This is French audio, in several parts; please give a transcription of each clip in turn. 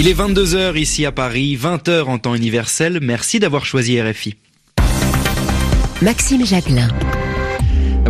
Il est 22h ici à Paris, 20h en temps universel. Merci d'avoir choisi RFI. Maxime Jacquelin.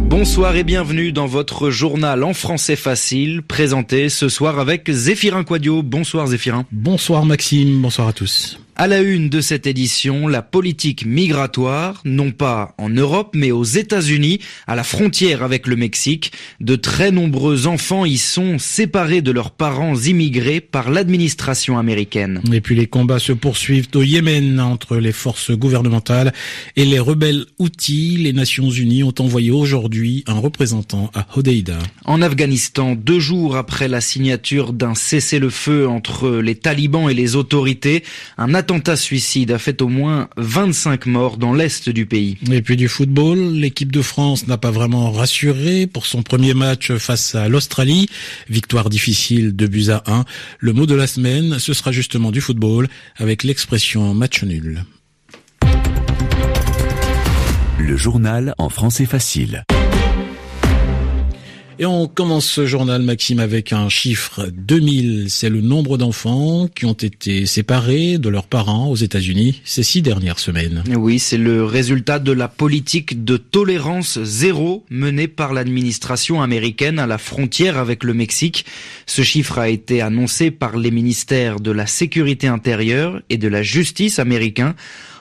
Bonsoir et bienvenue dans votre journal en français facile, présenté ce soir avec Zéphirin Quadio. Bonsoir Zéphirin. Bonsoir Maxime, bonsoir à tous. À la une de cette édition, la politique migratoire, non pas en Europe, mais aux États-Unis, à la frontière avec le Mexique. De très nombreux enfants y sont séparés de leurs parents immigrés par l'administration américaine. Et puis les combats se poursuivent au Yémen entre les forces gouvernementales et les rebelles Houthis. Les Nations Unies ont envoyé aujourd'hui un représentant à Hodeida. En Afghanistan, deux jours après la signature d'un cessez-le-feu entre les talibans et les autorités, un attentat suicide a fait au moins 25 morts dans l'est du pays. Et puis du football, l'équipe de France n'a pas vraiment rassuré pour son premier match face à l'Australie. Victoire difficile de buts à 1. Le mot de la semaine, ce sera justement du football avec l'expression match nul. Le journal en français facile. Et on commence ce journal, Maxime, avec un chiffre 2000. C'est le nombre d'enfants qui ont été séparés de leurs parents aux États-Unis ces six dernières semaines. Oui, c'est le résultat de la politique de tolérance zéro menée par l'administration américaine à la frontière avec le Mexique. Ce chiffre a été annoncé par les ministères de la Sécurité intérieure et de la Justice américains.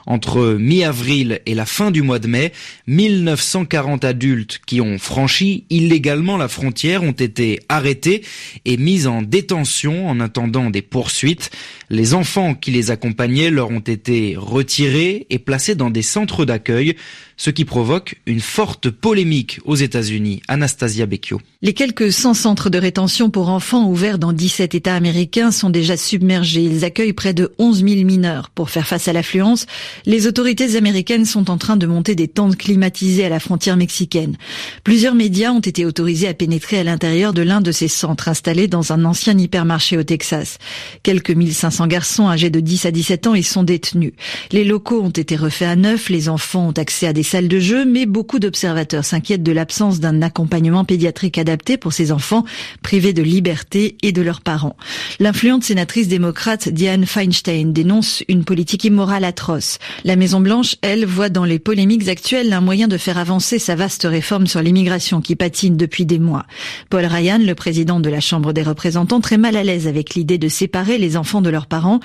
Entre mi-avril et la fin du mois de mai, 1940 adultes qui ont franchi illégalement la frontière ont été arrêtés et mis en détention en attendant des poursuites. Les enfants qui les accompagnaient leur ont été retirés et placés dans des centres d'accueil ce qui provoque une forte polémique aux États-Unis. Anastasia Becchio. Les quelques 100 centres de rétention pour enfants ouverts dans 17 États américains sont déjà submergés. Ils accueillent près de 11 000 mineurs. Pour faire face à l'affluence, les autorités américaines sont en train de monter des tentes climatisées à la frontière mexicaine. Plusieurs médias ont été autorisés à pénétrer à l'intérieur de l'un de ces centres installés dans un ancien hypermarché au Texas. Quelques 1500 garçons âgés de 10 à 17 ans y sont détenus. Les locaux ont été refaits à neuf, les enfants ont accès à des salles de jeu, mais beaucoup d'observateurs s'inquiètent de l'absence d'un accompagnement pédiatrique adapté pour ces enfants privés de liberté et de leurs parents. L'influente sénatrice démocrate Diane Feinstein dénonce une politique immorale atroce. La Maison Blanche, elle, voit dans les polémiques actuelles un moyen de faire avancer sa vaste réforme sur l'immigration qui patine depuis des mois. Paul Ryan, le président de la Chambre des représentants, très mal à l'aise avec l'idée de séparer les enfants de leurs parents,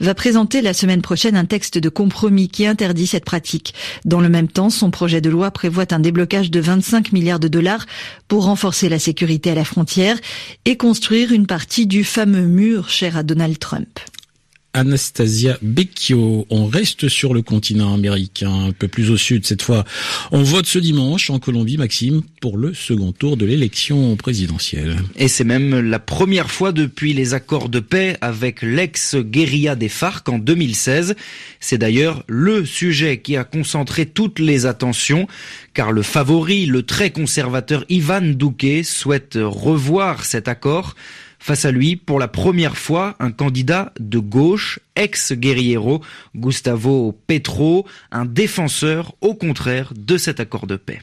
va présenter la semaine prochaine un texte de compromis qui interdit cette pratique. Dans le même temps, son projet de loi prévoit un déblocage de 25 milliards de dollars pour renforcer la sécurité à la frontière et construire une partie du fameux mur cher à Donald Trump. Anastasia Becchio. On reste sur le continent américain, un peu plus au sud cette fois. On vote ce dimanche en Colombie, Maxime, pour le second tour de l'élection présidentielle. Et c'est même la première fois depuis les accords de paix avec l'ex-guérilla des FARC en 2016. C'est d'ailleurs le sujet qui a concentré toutes les attentions, car le favori, le très conservateur Ivan Duque, souhaite revoir cet accord. Face à lui, pour la première fois, un candidat de gauche, ex-guerriero, Gustavo Petro, un défenseur au contraire de cet accord de paix.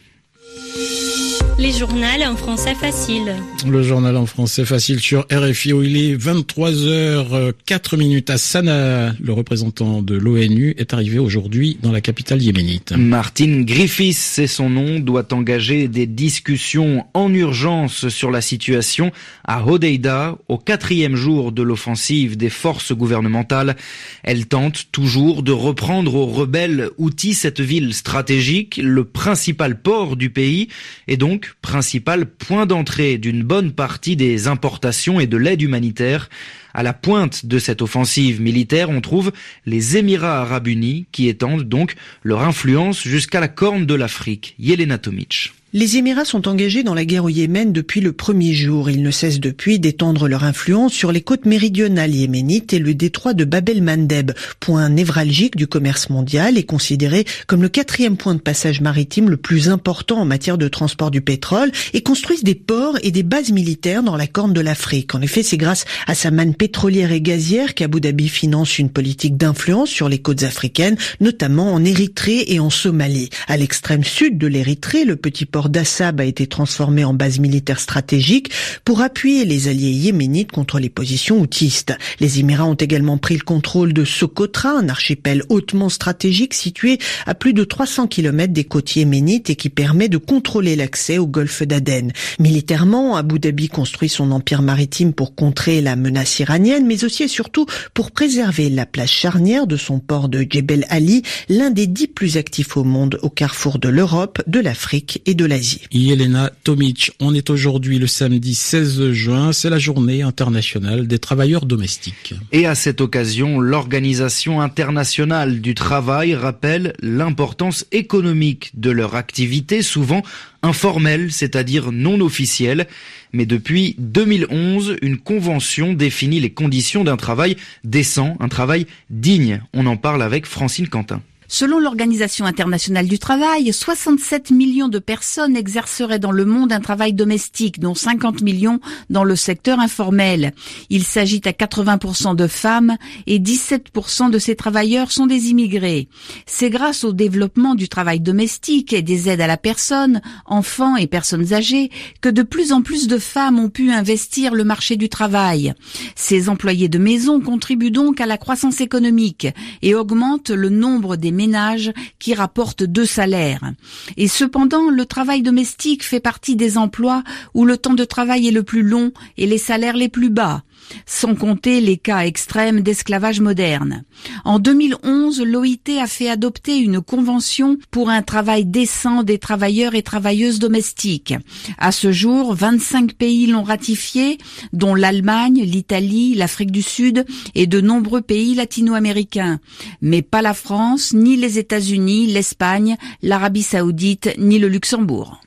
Les journaux en français facile. Le journal en français facile sur RFI où il est 23h 4 minutes à Sanaa. Le représentant de l'ONU est arrivé aujourd'hui dans la capitale yéménite. Martin Griffiths, c'est son nom, doit engager des discussions en urgence sur la situation à Hodeida au quatrième jour de l'offensive des forces gouvernementales. Elle tente toujours de reprendre aux rebelles outils cette ville stratégique, le principal port du pays et donc principal point d'entrée d'une bonne partie des importations et de l'aide humanitaire. À la pointe de cette offensive militaire, on trouve les Émirats arabes unis qui étendent donc leur influence jusqu'à la corne de l'Afrique. Yelena Tomic. Les Émirats sont engagés dans la guerre au Yémen depuis le premier jour. Ils ne cessent depuis d'étendre leur influence sur les côtes méridionales yéménites et le détroit de Bab el-Mandeb, point névralgique du commerce mondial et considéré comme le quatrième point de passage maritime le plus important en matière de transport du pétrole et construisent des ports et des bases militaires dans la corne de l'Afrique. En effet, c'est grâce à sa manne pétrolière et gazière qu'Abu Dhabi finance une politique d'influence sur les côtes africaines, notamment en Érythrée et en Somalie. À l'extrême sud de l'Érythrée, le petit port d'Assab a été transformé en base militaire stratégique pour appuyer les alliés yéménites contre les positions houtistes. Les Émirats ont également pris le contrôle de Socotra, un archipel hautement stratégique situé à plus de 300 km des côtes yéménites et qui permet de contrôler l'accès au golfe d'Aden. Militairement, Abu Dhabi construit son empire maritime pour contrer la menace iranienne, mais aussi et surtout pour préserver la place charnière de son port de Jebel Ali, l'un des dix plus actifs au monde au carrefour de l'Europe, de l'Afrique et de l'Asie. Yelena Tomic, on est aujourd'hui le samedi 16 juin, c'est la journée internationale des travailleurs domestiques. Et à cette occasion, l'Organisation internationale du travail rappelle l'importance économique de leur activité, souvent informelle, c'est-à-dire non officielle. Mais depuis 2011, une convention définit les conditions d'un travail décent, un travail digne. On en parle avec Francine Quentin. Selon l'Organisation internationale du travail, 67 millions de personnes exerceraient dans le monde un travail domestique, dont 50 millions dans le secteur informel. Il s'agit à 80% de femmes et 17% de ces travailleurs sont des immigrés. C'est grâce au développement du travail domestique et des aides à la personne, enfants et personnes âgées, que de plus en plus de femmes ont pu investir le marché du travail. Ces employés de maison contribuent donc à la croissance économique et augmentent le nombre des ménages qui rapportent deux salaires. Et cependant, le travail domestique fait partie des emplois où le temps de travail est le plus long et les salaires les plus bas sans compter les cas extrêmes d'esclavage moderne. En 2011, l'OIT a fait adopter une convention pour un travail décent des travailleurs et travailleuses domestiques. À ce jour, 25 pays l'ont ratifié, dont l'Allemagne, l'Italie, l'Afrique du Sud et de nombreux pays latino-américains. Mais pas la France, ni les États-Unis, l'Espagne, l'Arabie saoudite, ni le Luxembourg.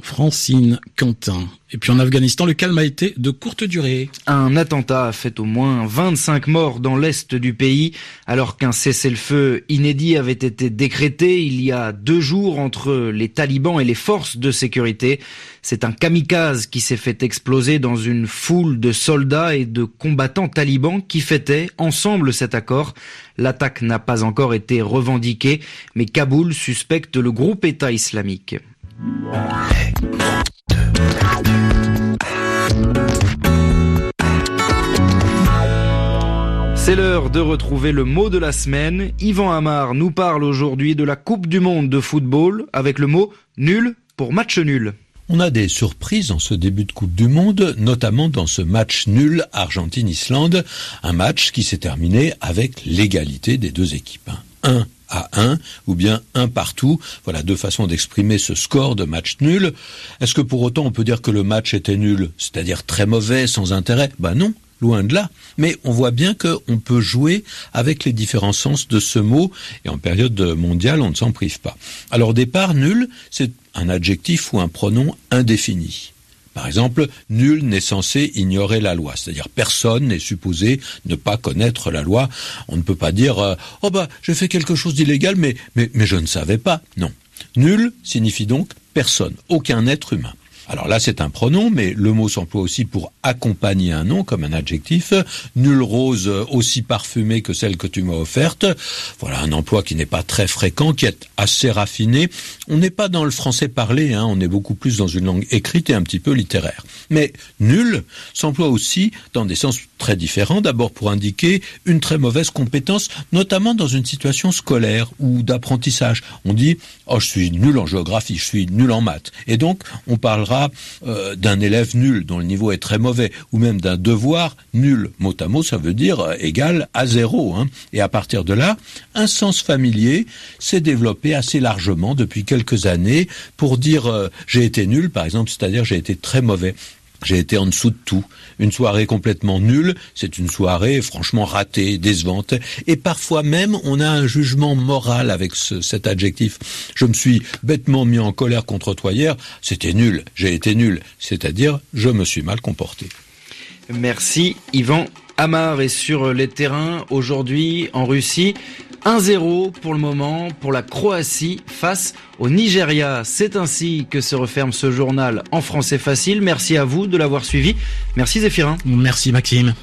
Francine Quentin. Et puis en Afghanistan, le calme a été de courte durée. Un attentat a fait au moins 25 morts dans l'est du pays, alors qu'un cessez-le-feu inédit avait été décrété il y a deux jours entre les talibans et les forces de sécurité. C'est un kamikaze qui s'est fait exploser dans une foule de soldats et de combattants talibans qui fêtaient ensemble cet accord. L'attaque n'a pas encore été revendiquée, mais Kaboul suspecte le groupe État islamique. C'est l'heure de retrouver le mot de la semaine. Yvan Amar nous parle aujourd'hui de la Coupe du Monde de football avec le mot nul pour match nul. On a des surprises en ce début de Coupe du Monde, notamment dans ce match nul Argentine-Islande, un match qui s'est terminé avec l'égalité des deux équipes. 1 à 1 ou bien un partout. Voilà deux façons d'exprimer ce score de match nul. Est-ce que pour autant on peut dire que le match était nul, c'est-à-dire très mauvais, sans intérêt? Ben non, loin de là. Mais on voit bien qu'on peut jouer avec les différents sens de ce mot, et en période mondiale, on ne s'en prive pas. Alors départ, nul, c'est un adjectif ou un pronom indéfini. Par exemple, nul n'est censé ignorer la loi, c'est-à-dire personne n'est supposé ne pas connaître la loi. On ne peut pas dire euh, oh bah j'ai fait quelque chose d'illégal mais, mais mais je ne savais pas. Non. Nul signifie donc personne, aucun être humain. Alors là, c'est un pronom, mais le mot s'emploie aussi pour accompagner un nom, comme un adjectif. Nulle rose aussi parfumée que celle que tu m'as offerte. Voilà un emploi qui n'est pas très fréquent, qui est assez raffiné. On n'est pas dans le français parlé, hein, on est beaucoup plus dans une langue écrite et un petit peu littéraire. Mais nul s'emploie aussi dans des sens très différents. D'abord pour indiquer une très mauvaise compétence, notamment dans une situation scolaire ou d'apprentissage. On dit oh je suis nul en géographie, je suis nul en maths, et donc on parlera euh, d'un élève nul dont le niveau est très mauvais, ou même d'un devoir nul. Mot à mot, ça veut dire euh, égal à zéro. Hein. Et à partir de là, un sens familier s'est développé assez largement depuis quelques années pour dire euh, j'ai été nul, par exemple, c'est-à-dire j'ai été très mauvais. J'ai été en dessous de tout. Une soirée complètement nulle, c'est une soirée franchement ratée, décevante. Et parfois même, on a un jugement moral avec cet adjectif. Je me suis bêtement mis en colère contre toi hier, c'était nul, j'ai été nul. C'est-à-dire, je me suis mal comporté. Merci Yvan Amar est sur les terrains aujourd'hui en Russie. 1-0 pour le moment pour la Croatie face au Nigeria. C'est ainsi que se referme ce journal en français facile. Merci à vous de l'avoir suivi. Merci Zéphirin. Merci Maxime.